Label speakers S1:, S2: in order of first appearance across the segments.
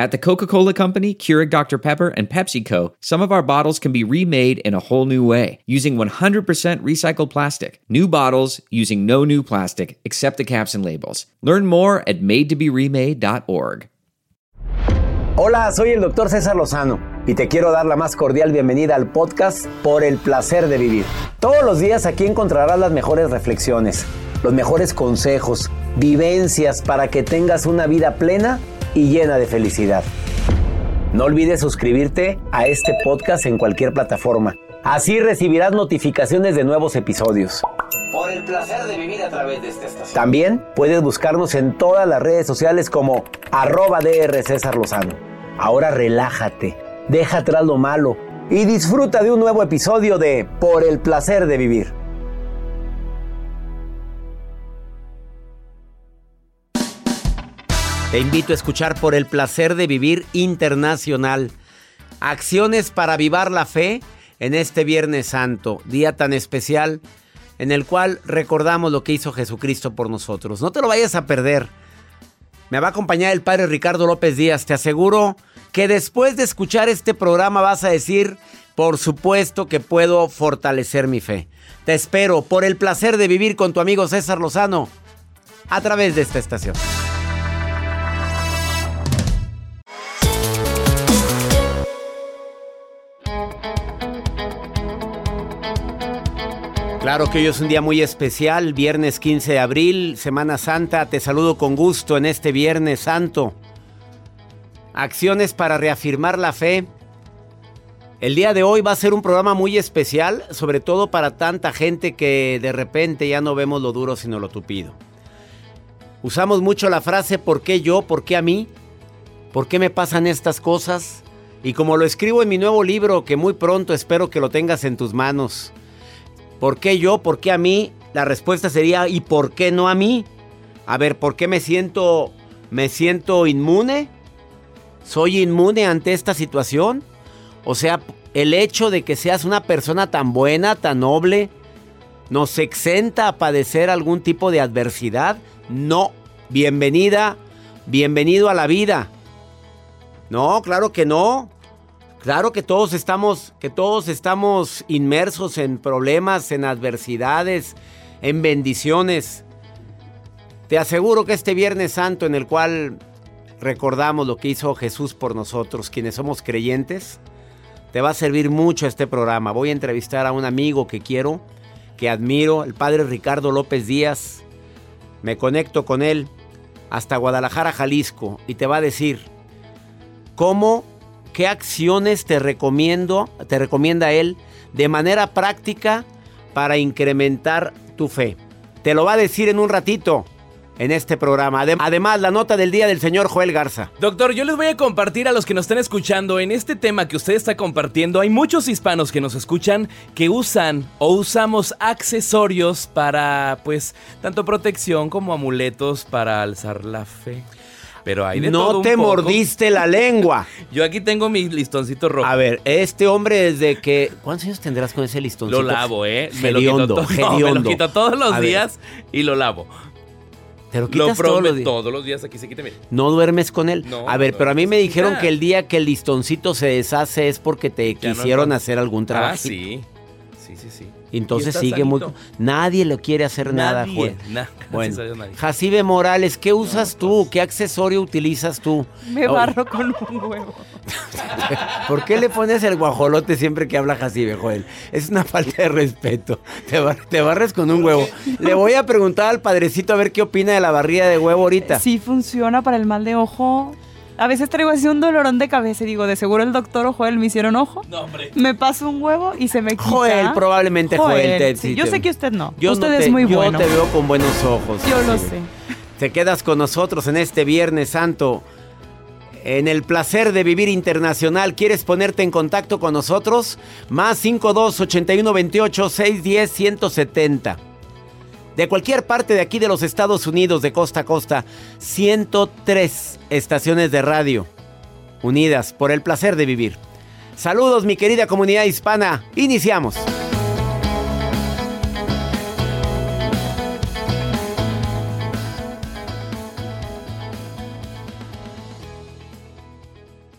S1: At the Coca Cola Company, Keurig Dr. Pepper, and PepsiCo, some of our bottles can be remade in a whole new way using 100% recycled plastic. New bottles using no new plastic except the caps and labels. Learn more at madetoberemade.org.
S2: Hola, soy el doctor César Lozano y te quiero dar la más cordial bienvenida al podcast Por el placer de vivir. Todos los días aquí encontrarás las mejores reflexiones, los mejores consejos, vivencias para que tengas una vida plena y llena de felicidad. No olvides suscribirte a este podcast en cualquier plataforma. Así recibirás notificaciones de nuevos episodios. Por el placer de vivir a través de esta estación. También puedes buscarnos en todas las redes sociales como arroba DR César Lozano. Ahora relájate, deja atrás lo malo y disfruta de un nuevo episodio de Por el placer de vivir.
S3: Te invito a escuchar por el placer de vivir internacional. Acciones para avivar la fe en este Viernes Santo, día tan especial en el cual recordamos lo que hizo Jesucristo por nosotros. No te lo vayas a perder. Me va a acompañar el Padre Ricardo López Díaz. Te aseguro que después de escuchar este programa vas a decir, por supuesto que puedo fortalecer mi fe. Te espero por el placer de vivir con tu amigo César Lozano a través de esta estación. Claro que hoy es un día muy especial, viernes 15 de abril, Semana Santa. Te saludo con gusto en este Viernes Santo. Acciones para reafirmar la fe. El día de hoy va a ser un programa muy especial, sobre todo para tanta gente que de repente ya no vemos lo duro sino lo tupido. Usamos mucho la frase ¿por qué yo? ¿Por qué a mí? ¿Por qué me pasan estas cosas? Y como lo escribo en mi nuevo libro, que muy pronto espero que lo tengas en tus manos, ¿Por qué yo? ¿Por qué a mí? La respuesta sería ¿y por qué no a mí? A ver, ¿por qué me siento me siento inmune? ¿Soy inmune ante esta situación? O sea, el hecho de que seas una persona tan buena, tan noble, nos exenta a padecer algún tipo de adversidad? No. Bienvenida, bienvenido a la vida. No, claro que no. Claro que todos estamos, que todos estamos inmersos en problemas, en adversidades, en bendiciones. Te aseguro que este Viernes Santo en el cual recordamos lo que hizo Jesús por nosotros, quienes somos creyentes, te va a servir mucho este programa. Voy a entrevistar a un amigo que quiero, que admiro, el padre Ricardo López Díaz. Me conecto con él hasta Guadalajara, Jalisco, y te va a decir cómo qué acciones te recomiendo, te recomienda él de manera práctica para incrementar tu fe. Te lo va a decir en un ratito en este programa. Además, la nota del día del señor Joel Garza.
S4: Doctor, yo les voy a compartir a los que nos están escuchando en este tema que usted está compartiendo. Hay muchos hispanos que nos escuchan que usan o usamos accesorios para, pues, tanto protección como amuletos para alzar la fe. Pero hay de
S3: no
S4: todo un
S3: te
S4: poco.
S3: mordiste la lengua.
S4: Yo aquí tengo mi listoncito rojo.
S3: A ver, este hombre desde que... ¿Cuántos años tendrás con ese listoncito?
S4: Lo lavo, ¿eh? Me lo quito,
S3: Hediondo,
S4: to- no, me lo quito todos los
S3: A ver,
S4: días y lo lavo.
S3: Te lo
S4: Lo
S3: quitas todos los días.
S4: Todos los días aquí se quita.
S3: No duermes con él.
S4: No,
S3: a ver,
S4: no
S3: pero a mí me dijeron que el día que el listoncito se deshace es porque te
S4: Ya
S3: quisieron hacer algún trabajo.
S4: Ah, sí. Sí, sí, sí.
S3: Entonces sigue muy... Nadie le quiere hacer nada, Joel. bueno, Jacibe Morales, ¿qué usas tú? ¿Qué accesorio utilizas tú?
S5: Me barro con un huevo.
S3: ¿Por qué le pones el guajolote siempre que habla Jacibe, Joel? Es una falta de respeto. Te, barres con un huevo. Le voy a preguntar al padrecito a ver qué opina de la barrida de huevo ahorita.
S5: Sí funciona para el mal de ojo. A veces traigo así un dolorón de cabeza y digo, de seguro el doctor o Joel me hicieron ojo. No, hombre. Me paso un huevo y se me quita.
S3: Joel, probablemente Joel.
S5: yo sé que usted no. Yo usted es muy bueno.
S3: Yo te veo con buenos ojos.
S5: Yo lo sé.
S3: Te quedas con nosotros en este Viernes Santo. En el placer de vivir internacional, ¿quieres ponerte en contacto con nosotros? Más 52 81 28 610 170 de cualquier parte de aquí de los Estados Unidos, de costa a costa, 103 estaciones de radio unidas por el placer de vivir. Saludos mi querida comunidad hispana, iniciamos.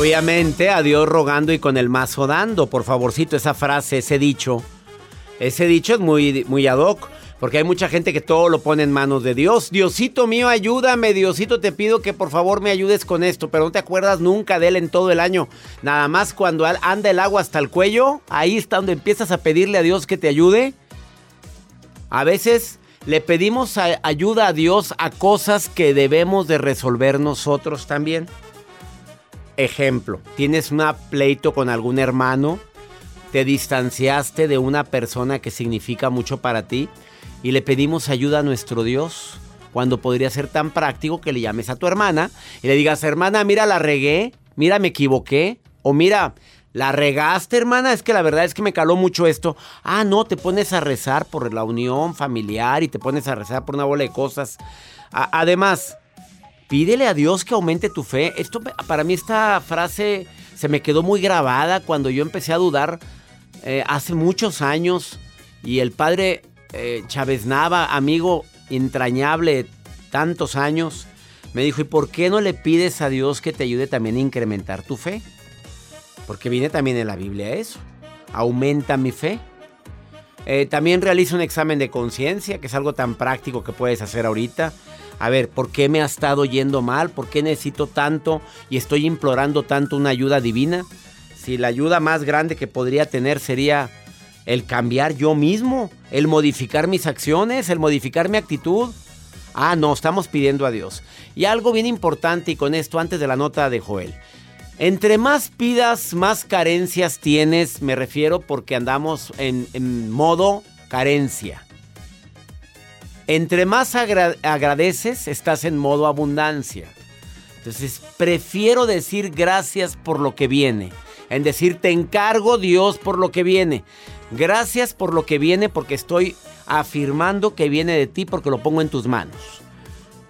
S3: Obviamente, a Dios rogando y con el mazo dando. Por favorcito, esa frase, ese dicho. Ese dicho es muy, muy ad hoc. Porque hay mucha gente que todo lo pone en manos de Dios. Diosito mío, ayúdame. Diosito, te pido que por favor me ayudes con esto. Pero no te acuerdas nunca de él en todo el año. Nada más cuando anda el agua hasta el cuello. Ahí está donde empiezas a pedirle a Dios que te ayude. A veces le pedimos ayuda a Dios a cosas que debemos de resolver nosotros también. Ejemplo, tienes un pleito con algún hermano. Te distanciaste de una persona que significa mucho para ti y le pedimos ayuda a nuestro Dios cuando podría ser tan práctico que le llames a tu hermana y le digas, hermana, mira, la regué, mira, me equivoqué, o mira, la regaste, hermana, es que la verdad es que me caló mucho esto. Ah, no, te pones a rezar por la unión familiar y te pones a rezar por una bola de cosas. además, pídele a Dios que aumente tu fe. Esto, para mí esta frase se me quedó muy grabada cuando yo empecé a dudar eh, hace muchos años y el padre eh, Chávez Nava, amigo entrañable tantos años, me dijo, ¿y por qué no le pides a Dios que te ayude también a incrementar tu fe? Porque viene también en la Biblia eso. Aumenta mi fe. Eh, también realiza un examen de conciencia, que es algo tan práctico que puedes hacer ahorita. A ver, ¿por qué me ha estado yendo mal? ¿Por qué necesito tanto y estoy implorando tanto una ayuda divina? Si la ayuda más grande que podría tener sería el cambiar yo mismo, el modificar mis acciones, el modificar mi actitud. Ah, no, estamos pidiendo a Dios. Y algo bien importante y con esto antes de la nota de Joel. Entre más pidas, más carencias tienes, me refiero porque andamos en, modo carencia. Entre más agradeces, estás en modo abundancia. Entonces, prefiero decir gracias por lo que viene en decir, te encargo Dios por lo que viene. Gracias por lo que viene porque estoy afirmando que viene de ti porque lo pongo en tus manos.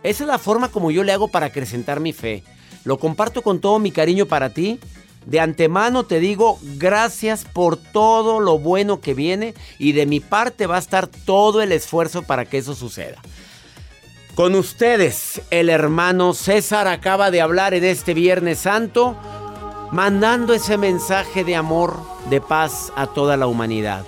S3: Esa es la forma como yo le hago para acrecentar mi fe. Lo comparto con todo mi cariño para ti. De antemano te digo gracias por todo lo bueno que viene y de mi parte va a estar todo el esfuerzo para que eso suceda. Con ustedes, el hermano César acaba de hablar en este Viernes Santo, mandando ese mensaje de amor, de paz a toda la humanidad.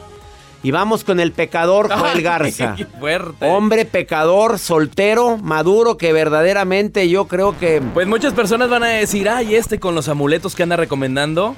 S3: Y vamos con el pecador Joel Garza.
S4: fuerte.
S3: Hombre pecador, soltero, maduro, que verdaderamente yo creo que...
S4: Pues muchas personas van a decir, ay, este con los amuletos que anda recomendando.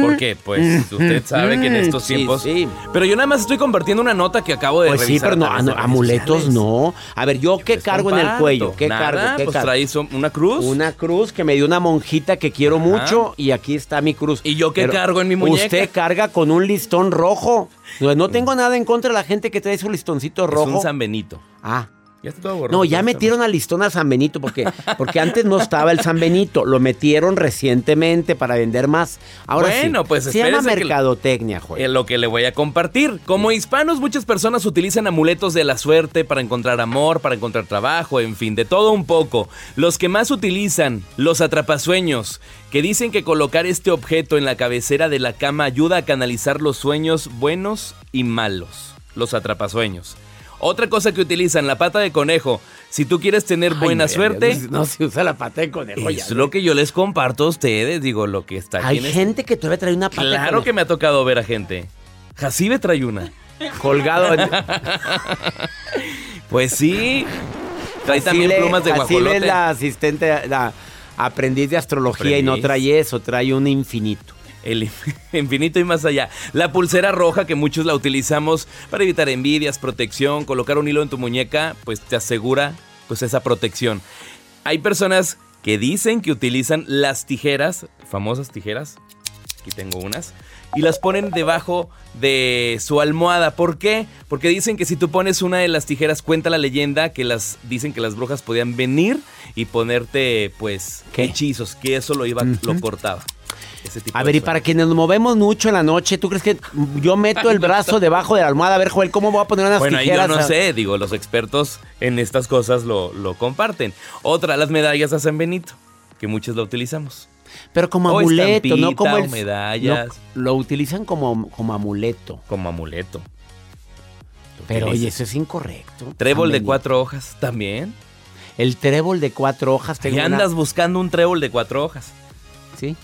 S4: Porque, pues, usted sabe que en estos
S3: Sí,
S4: tiempos...
S3: sí.
S4: Pero yo nada más estoy compartiendo una nota que acabo de
S3: Pues sí,
S4: revisar
S3: pero no,
S4: a través de
S3: no,
S4: redes
S3: amuletos
S4: sociales.
S3: no. A ver, ¿yo qué
S4: Les
S3: cargo en el cuello? ¿Qué
S4: Nada,
S3: cargo? ¿Qué
S4: pues
S3: cargo?
S4: traes una cruz.
S3: Una cruz que me dio una monjita que quiero mucho y aquí está mi cruz.
S4: ¿Y yo qué
S3: Pero
S4: cargo en mi muñeca?
S3: Usted carga con un listón rojo. No, no tengo nada en contra de la gente que trae su listoncito
S4: Es
S3: rojo.
S4: un San Benito.
S3: Ah.
S4: Ya está todo borroso.
S3: No, ya metieron al listón a San Benito porque, porque antes no estaba el San Benito. Lo metieron recientemente para vender más. Ahora
S4: Bueno,
S3: sí.
S4: pues
S3: se llama mercadotecnia, Joel.
S4: En lo que le voy a compartir. Como hispanos, muchas personas utilizan amuletos de la suerte para encontrar amor, para encontrar trabajo, en fin, de todo un poco. Los que más utilizan, los atrapasueños, que dicen que colocar este objeto en la cabecera de la cama ayuda a canalizar los sueños buenos y malos. Los atrapasueños. Otra cosa que utilizan, la pata de conejo. Si tú quieres tener
S3: Ay,
S4: buena
S3: no,
S4: suerte,
S3: No se usa la pata de conejo. ya,
S4: es lo que yo les comparto a ustedes. Digo, lo que está aquí
S3: Hay
S4: este-
S3: gente que todavía trae una pata de
S4: Claro
S3: conejo.
S4: que me ha tocado ver a gente. Jacibe trae una.
S3: colgado en-
S4: Pues sí. Trae también plumas de guajolote.
S3: le la asistente, la aprendiz de astrología y no trae eso, trae un infinito.
S4: El infinito y más allá. La pulsera roja que muchos la utilizamos para evitar envidias, protección, colocar un hilo en tu muñeca, pues te asegura pues esa protección. Hay personas que dicen que utilizan las tijeras, famosas tijeras, aquí tengo unas, y las ponen debajo de su almohada. ¿Por qué? Porque dicen que si tú pones una de las tijeras, cuenta la leyenda que las dicen que las brujas podían venir y ponerte pues
S3: ¿Qué?
S4: hechizos, que eso lo iba lo cortaba. Ese tipo
S3: A
S4: de
S3: ver, y para quienes nos movemos mucho en la noche, ¿tú crees que yo meto el brazo debajo de la almohada? A ver, Joel, ¿cómo voy a poner unas
S4: Bueno, ahí
S3: tijeras?
S4: yo no sé, digo, los expertos en estas cosas lo, lo comparten. Otra, las medallas a San Benito, que muchos la utilizamos.
S3: Pero como
S4: O
S3: amuleto, no como el...
S4: medallas.
S3: no, lo utilizan como, como amuleto.
S4: Como amuleto.
S3: Pero oye, eso es incorrecto.
S4: Trébol de cuatro hojas también.
S3: El trébol de cuatro hojas.
S4: Y
S3: una-
S4: andas buscando un trébol de cuatro hojas.
S3: Sí.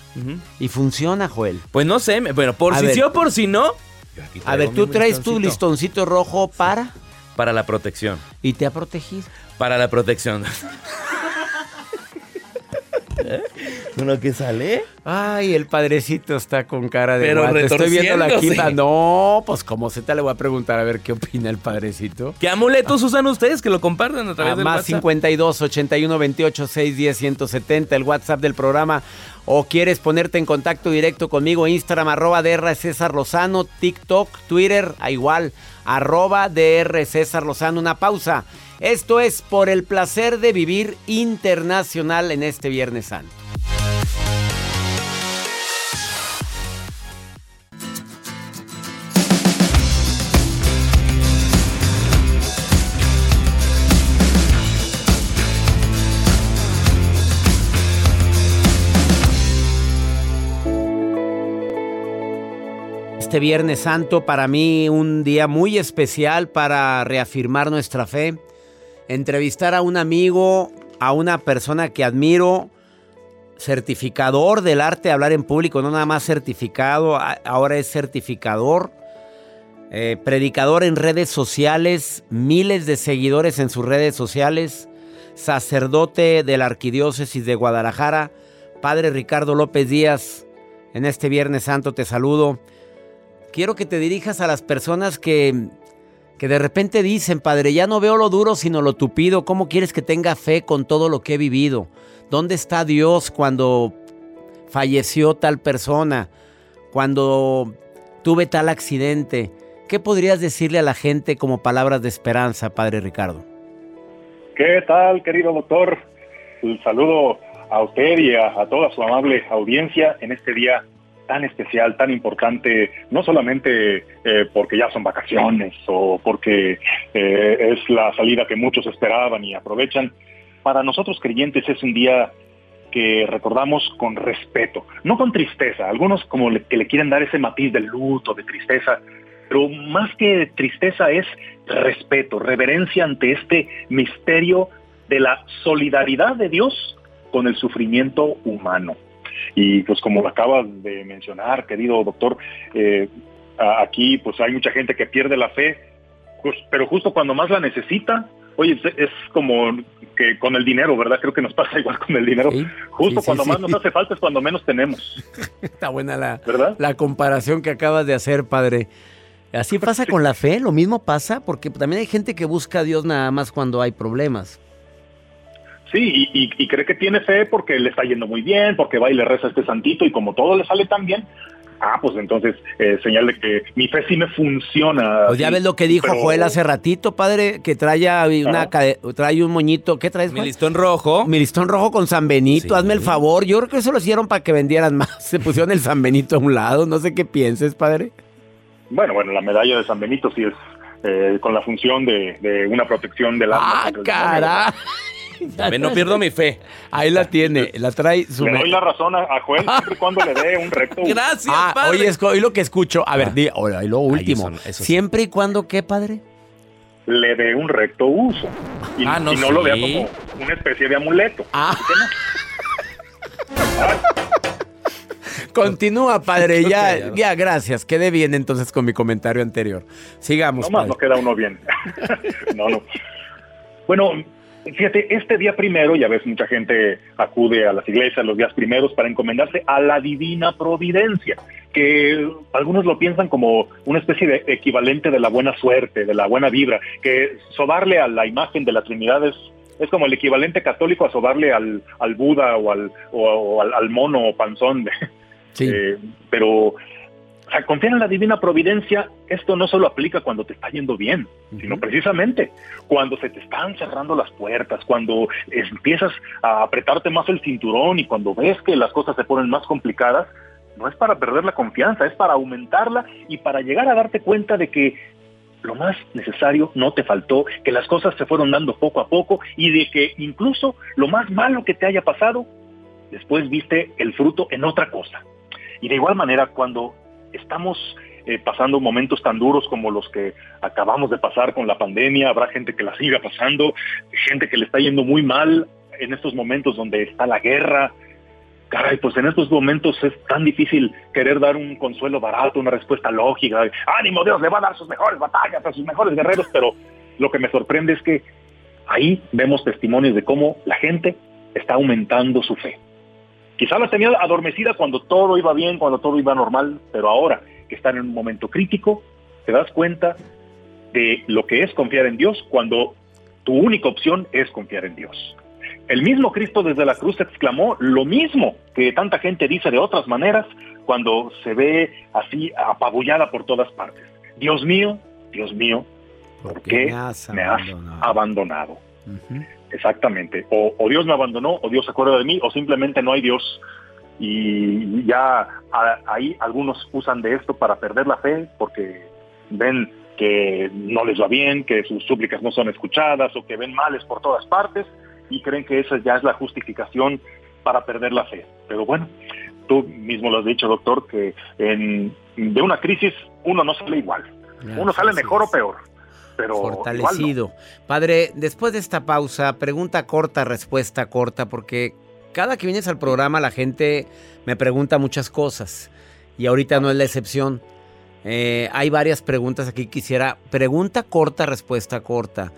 S3: Y funciona, Joel.
S4: Pues no sé, me- bueno, por
S3: A
S4: si
S3: ver.
S4: sí o por si no.
S3: A ver, tú traes tu
S4: listoncito.
S3: listoncito rojo para...
S4: Para la protección.
S3: Y te ha protegido.
S4: Para la protección. ¿Eh? ¿Uno que sale?
S3: Ay, el padrecito está con cara de
S4: Pero.
S3: Estoy viendo la quinta. No, pues como Z le voy a preguntar a ver qué opina el padrecito.
S4: ¿Qué amuletos usan ustedes que lo comparten a través
S3: A
S4: del
S3: más
S4: WhatsApp?
S3: 52 81 28 610 170, el WhatsApp del programa. O quieres ponerte en contacto directo conmigo, Instagram, arroba DR César Lozano, TikTok, Twitter, a igual, arroba DR César Lozano. Una pausa. Esto es por el placer de vivir internacional en este Viernes Santo. Este Viernes Santo para mí un día muy especial para reafirmar nuestra fe, entrevistar a un amigo, a una persona que admiro, certificador del arte de hablar en público, no nada más certificado, ahora es certificador, eh, predicador en redes sociales, miles de seguidores en sus redes sociales, sacerdote de la Arquidiócesis de Guadalajara, Padre Ricardo López Díaz, en este Viernes Santo te saludo. Quiero que te dirijas a las personas que, que de repente dicen, Padre, ya no veo lo duro sino lo tupido. ¿Cómo quieres que tenga fe con todo lo que he vivido? ¿Dónde está Dios cuando falleció tal persona? Cuando tuve tal accidente. ¿Qué podrías decirle a la gente como palabras de esperanza, Padre Ricardo?
S6: ¿Qué tal, querido doctor? Un saludo a usted y a, a toda su amable audiencia en este día tan especial, tan importante, no solamente eh, porque ya son vacaciones o porque eh, es la salida que muchos esperaban y aprovechan. Para nosotros creyentes es un día que recordamos con respeto, no con tristeza. Algunos como que le quieren dar ese matiz de luto, de tristeza, pero más que tristeza es respeto, reverencia ante este misterio de la solidaridad de Dios con el sufrimiento humano. Y pues como lo acabas de mencionar, querido doctor, eh, aquí pues hay mucha gente que pierde la fe, pues, pero justo cuando más la necesita, oye, es, como que con el dinero, ¿verdad? Creo que nos pasa igual con el dinero. Justo cuando más nos hace falta es cuando menos tenemos.
S3: Está buena la, la comparación que acabas de hacer, padre. Así pasa con la fe, lo mismo pasa, porque también hay gente que busca a Dios nada más cuando hay problemas.
S6: Sí, y, cree que tiene fe porque le está yendo muy bien, porque va y le reza a este santito y como todo le sale tan bien, ah, pues entonces eh, señal de que mi fe sí me funciona.
S3: Pues ya ves lo que dijo Joel hace ratito, padre, que trae, una, trae un moñito, ¿qué traes?
S4: Mi listón rojo.
S3: Mi listón rojo con San Benito, hazme el favor. Yo creo que eso lo hicieron para que vendieran más. Se pusieron el San Benito a un lado, no sé qué pienses, padre.
S6: Bueno, bueno, la medalla de San Benito sí es eh, con la función de, una protección del alma.
S3: ¡Ah, cara!
S4: no pierdo mi fe.
S3: Ahí la tiene, la trae
S6: su... Le doy la razón a, Joel siempre y cuando le dé un recto
S4: Gracias, ah, padre.
S3: Oye, es lo que escucho. A ver, ah. di, oye, lo último. siempre y cuando, ¿qué, padre?
S6: Le dé un recto uso. Y, ah, no, no lo vea como una especie de amuleto. Ah.
S3: Continúa, padre. Ya, ya, gracias. Quedé bien entonces con mi comentario anterior. Sigamos.
S6: No más, no queda uno bien. no, no. Bueno, Fíjate, este día primero, ya ves, mucha gente acude a las iglesias los días primeros para encomendarse a la divina providencia, que algunos lo piensan como una especie de equivalente de la buena suerte, de la buena vibra, que sobarle a la imagen de la Trinidad es, es como el equivalente católico a sobarle al, al Buda o al, o, al, mono o panzón. Sí. Eh, pero sea, confiar en la divina providencia, esto no solo aplica cuando te está yendo bien, sino precisamente cuando se te están cerrando las puertas, cuando empiezas a apretarte más el cinturón y cuando ves que las cosas se ponen más complicadas, no es para perder la confianza, es para aumentarla y para llegar a darte cuenta de que lo más necesario no te faltó, que las cosas se fueron dando poco a poco y de que incluso lo más malo que te haya pasado, después viste el fruto en otra cosa. Y de igual manera, cuando estamos eh, pasando momentos tan duros como los que acabamos de pasar con la pandemia, habrá gente que la siga pasando, gente que le está yendo muy mal en estos momentos donde está la guerra. Caray, pues en estos momentos es tan difícil querer dar un consuelo barato, una respuesta lógica. Ánimo, Dios le va a dar sus mejores batallas a sus mejores guerreros, pero lo que me sorprende es que ahí vemos testimonios de cómo la gente está aumentando su fe. Quizá la tenía adormecida cuando todo iba bien, cuando todo iba normal, pero ahora que están en un momento crítico, te das cuenta de lo que es confiar en Dios cuando tu única opción es confiar en Dios. El mismo Cristo desde la cruz exclamó lo mismo que tanta gente dice de otras maneras cuando se ve así apabullada por todas partes. Dios mío, Dios mío, ¿por, qué me has abandonado? Exactamente. O, Dios me abandonó, o Dios se acuerda de mí, o simplemente no hay Dios. Y ya ahí algunos usan de esto para perder la fe porque ven que no les va bien, que sus súplicas no son escuchadas o que ven males por todas partes y creen que esa ya es la justificación para perder la fe. Pero bueno, tú mismo lo has dicho, doctor, que en, de una crisis uno no sale igual. Uno sale mejor o peor pero
S3: fortalecido. Padre, después de esta pausa, pregunta corta, respuesta corta, porque cada que vienes al programa la gente me pregunta muchas cosas y ahorita no es la excepción. Eh, hay varias preguntas aquí. Quisiera pregunta corta, respuesta corta.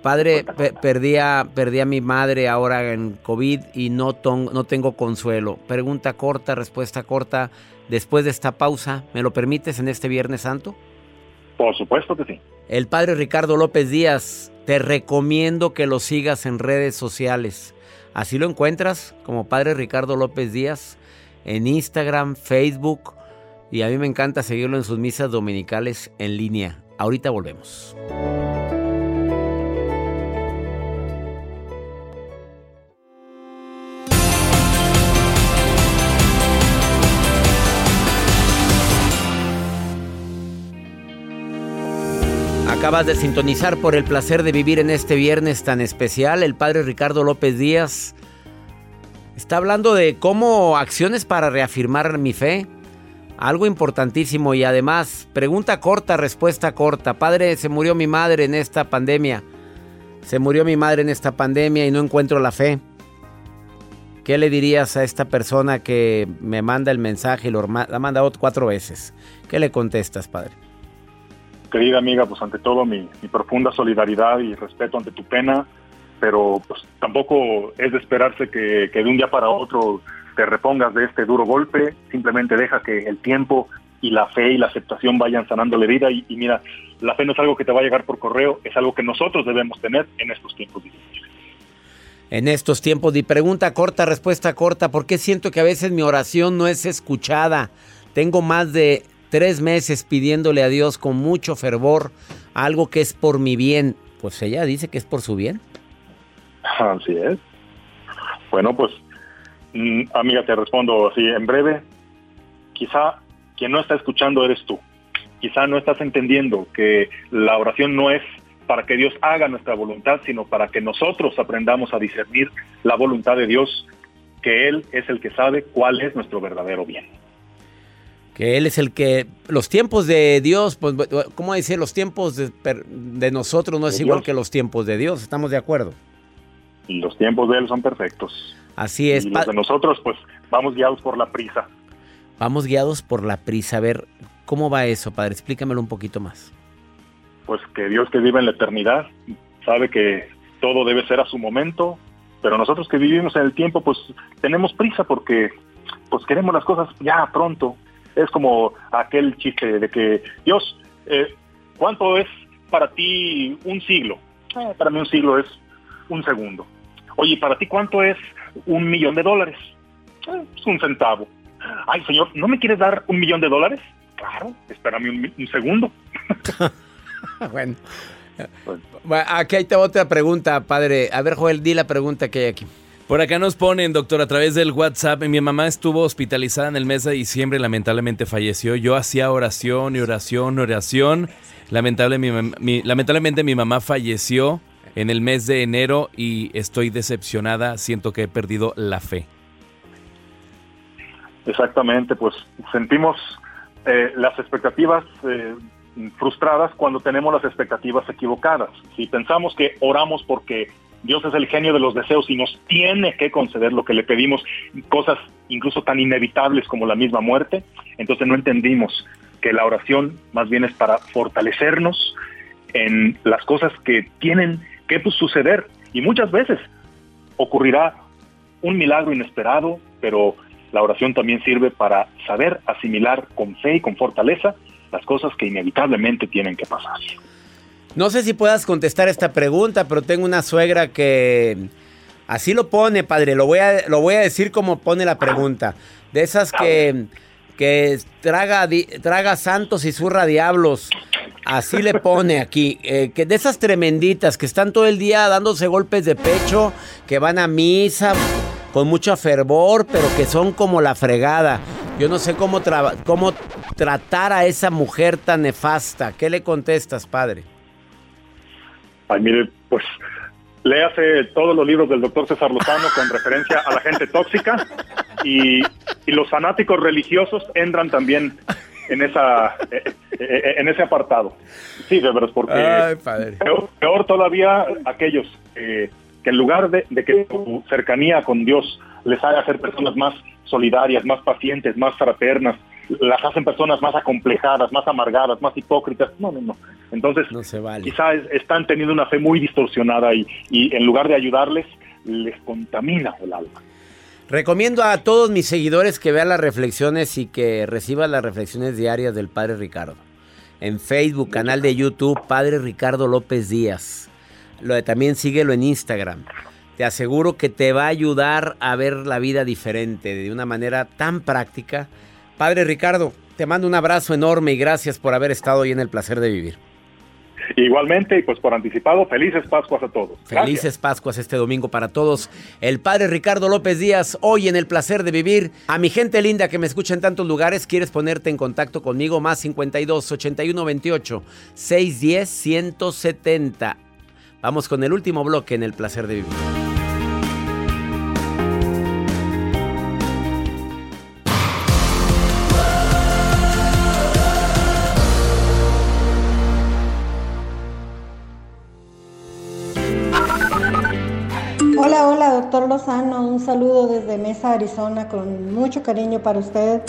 S3: Padre, perdí, a, perdí a mi madre ahora en COVID y no, no tengo consuelo. Pregunta corta, respuesta corta. Después de esta pausa, ¿me lo permites en este Viernes Santo?
S6: Por supuesto que sí.
S3: El padre Ricardo López Díaz, te recomiendo que lo sigas en redes sociales. Así lo encuentras como padre Ricardo López Díaz en Instagram, Facebook y a mí me encanta seguirlo en sus misas dominicales en línea. Ahorita volvemos. Acabas de sintonizar por el placer de vivir en este viernes tan especial. El padre Ricardo López Díaz está hablando de cómo acciones para reafirmar mi fe. Algo importantísimo y además, pregunta corta, respuesta corta. Padre, se murió mi madre en esta pandemia. Se murió mi madre en esta pandemia y no encuentro la fe. ¿Qué le dirías a esta persona que me manda el mensaje y lo ha mandado cuatro veces? ¿Qué le contestas, padre?
S6: Querida amiga, pues ante todo mi, profunda solidaridad y respeto ante tu pena, pero pues tampoco es de esperarse que, que de un día para otro te repongas de este duro golpe, simplemente deja que el tiempo y la fe y la aceptación vayan sanando la herida y, mira, la fe no es algo que te va a llegar por correo, es algo que nosotros debemos tener en estos tiempos difíciles
S3: en estos tiempos. Y pregunta corta, respuesta corta, ¿por qué siento que a veces mi oración no es escuchada? Tengo más de tres meses pidiéndole a Dios con mucho fervor algo que es por mi bien. Pues ella dice que es por su bien.
S6: Así es. Bueno, pues, mm, amiga, te respondo así en breve. Quizá quien no está escuchando eres tú. Quizá no estás entendiendo que la oración no es para que Dios haga nuestra voluntad, sino para que nosotros aprendamos a discernir la voluntad de Dios, que Él es el que sabe cuál es nuestro verdadero bien.
S3: Que Él es el que, los tiempos de Dios, pues, ¿cómo decir? Los tiempos de, nosotros no es igual que los tiempos de Dios, ¿estamos de acuerdo?
S6: Los tiempos de Él son perfectos.
S3: Así es.
S6: Y los de nosotros, pues, vamos guiados por la prisa.
S3: Vamos guiados por la prisa. A ver, ¿cómo va eso, Padre? Explícamelo un poquito más
S6: pues que Dios que vive en la eternidad sabe que todo debe ser a su momento, pero nosotros que vivimos en el tiempo, pues tenemos prisa porque pues queremos las cosas ya pronto. Es como aquel chiste de que Dios, eh, ¿cuánto es para ti un siglo? Eh, para mí un siglo es un segundo. Oye, ¿para ti cuánto es un millón de dólares? Eh, es un centavo. Ay, señor, ¿no me quieres dar un millón de dólares? Claro, espérame un, un segundo.
S3: bueno. Aquí hay otra pregunta, padre. A ver, Joel, di la pregunta que hay aquí.
S4: Por acá nos ponen, doctor, a través del WhatsApp. Mi mamá estuvo hospitalizada en el mes de diciembre, lamentablemente falleció. Yo hacía oración y oración, oración. lamentablemente mi mamá falleció en el mes de enero y estoy decepcionada. Siento que he perdido la fe.
S6: Exactamente, pues sentimos eh, las expectativas eh, frustradas cuando tenemos las expectativas equivocadas. Si pensamos que oramos porque Dios es el genio de los deseos y nos tiene que conceder lo que le pedimos, cosas incluso tan inevitables como la misma muerte, entonces no entendimos que la oración más bien es para fortalecernos en las cosas que tienen que pues, suceder y muchas veces ocurrirá un milagro inesperado, pero la oración también sirve para saber asimilar con fe y con fortaleza las cosas que inevitablemente tienen que pasar.
S3: No sé si puedas contestar esta pregunta, pero tengo una suegra que así lo pone, padre. Lo voy a, lo voy a decir como pone la pregunta. De esas que, que traga, traga santos y zurra diablos. Así le pone aquí. Eh, que de esas tremenditas que están todo el día dándose golpes de pecho, que van a misa con mucho fervor, pero que son como la fregada. Yo no sé cómo, cómo tratar a esa mujer tan nefasta. ¿Qué le contestas, padre?
S6: Ay, mire, pues léase todos los libros del doctor César Lozano con referencia a la gente tóxica y, los fanáticos religiosos entran también en esa eh, eh, en ese apartado. Sí, de verdad, porque Peor, todavía aquellos que en lugar de, de que su cercanía con Dios les haga ser personas más solidarias, más pacientes, más fraternas, las hacen personas más acomplejadas, más amargadas, más hipócritas. No, no, no. Entonces, quizás están teniendo una fe muy distorsionada y, y en lugar de ayudarles, les contamina el alma.
S3: Recomiendo a todos mis seguidores que vean las reflexiones y que reciban las reflexiones diarias del Padre Ricardo. En Facebook, canal de YouTube, Padre Ricardo López Díaz. Lo de, también síguelo en Instagram te aseguro que te va a ayudar a ver la vida diferente, de una manera tan práctica. Padre Ricardo, te mando un abrazo enorme y gracias por haber estado hoy en el placer de vivir.
S6: Igualmente, y pues por anticipado, felices Pascuas a todos.
S3: Felices Pascuas este domingo para todos. El padre Ricardo López Díaz, hoy en el placer de vivir. A mi gente linda que me escucha en tantos lugares, ¿quieres ponerte en contacto conmigo? Más 52 81 28 610 170. Vamos con el último bloque en el placer de vivir.
S7: Lozano. Un saludo desde Mesa, Arizona, con mucho cariño para usted.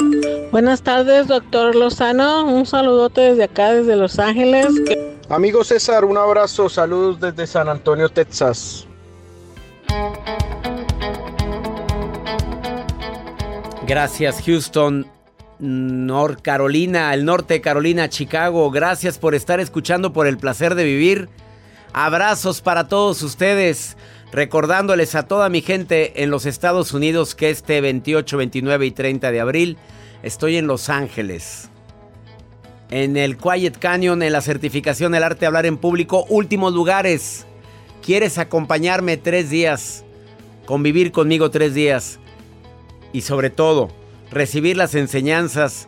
S8: Buenas tardes, doctor Lozano. Un saludote desde acá, desde Los Ángeles.
S9: Amigo César, un abrazo. Saludos desde San Antonio, Texas.
S3: Gracias, Houston. North Carolina, el norte de Carolina, Chicago. Gracias por estar escuchando por el placer de vivir. Abrazos para todos ustedes. Recordándoles a toda mi gente en los Estados Unidos que este 28, 29 y 30 de abril estoy en Los Ángeles. En el Quiet Canyon, en la certificación del arte de hablar en público, últimos lugares. ¿Quieres acompañarme tres días? Convivir conmigo tres días. Y sobre todo, recibir las enseñanzas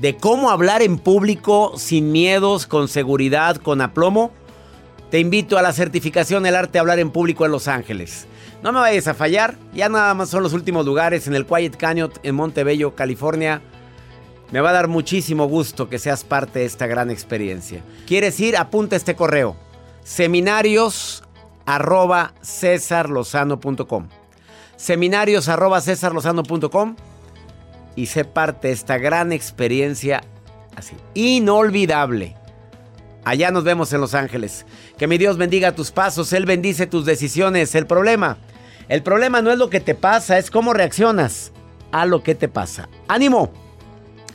S3: de cómo hablar en público sin miedos, con seguridad, con aplomo te invito a la certificación El Arte de Hablar en Público en Los Ángeles. No me vayas a fallar, ya nada más son los últimos lugares en el Quiet Canyon en Montebello, California. Me va a dar muchísimo gusto que seas parte de esta gran experiencia. ¿Quieres ir? Apunta este correo. Seminarios arroba Seminarios arroba y sé parte de esta gran experiencia así, inolvidable. Allá nos vemos en Los Ángeles. Que mi Dios bendiga tus pasos, Él bendice tus decisiones. El problema, el problema no es lo que te pasa, es cómo reaccionas a lo que te pasa. ¡Ánimo!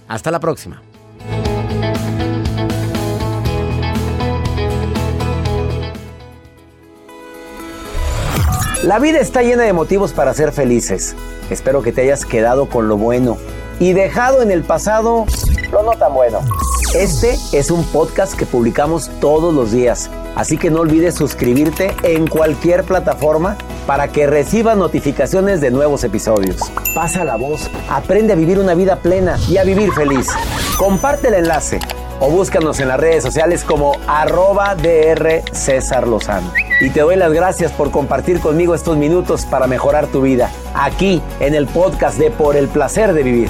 S3: Hasta la próxima.
S2: La vida está llena de motivos para ser felices. Espero que te hayas quedado con lo bueno y dejado en el pasado lo no tan bueno. Este es un podcast que publicamos todos los días, así que no olvides suscribirte en cualquier plataforma para que recibas notificaciones de nuevos episodios. Pasa la voz, aprende a vivir una vida plena y a vivir feliz. Comparte el enlace o búscanos en las redes sociales como arroba DR César Lozano. Y te doy las gracias por compartir conmigo estos minutos para mejorar tu vida, aquí en el podcast de Por el Placer de Vivir.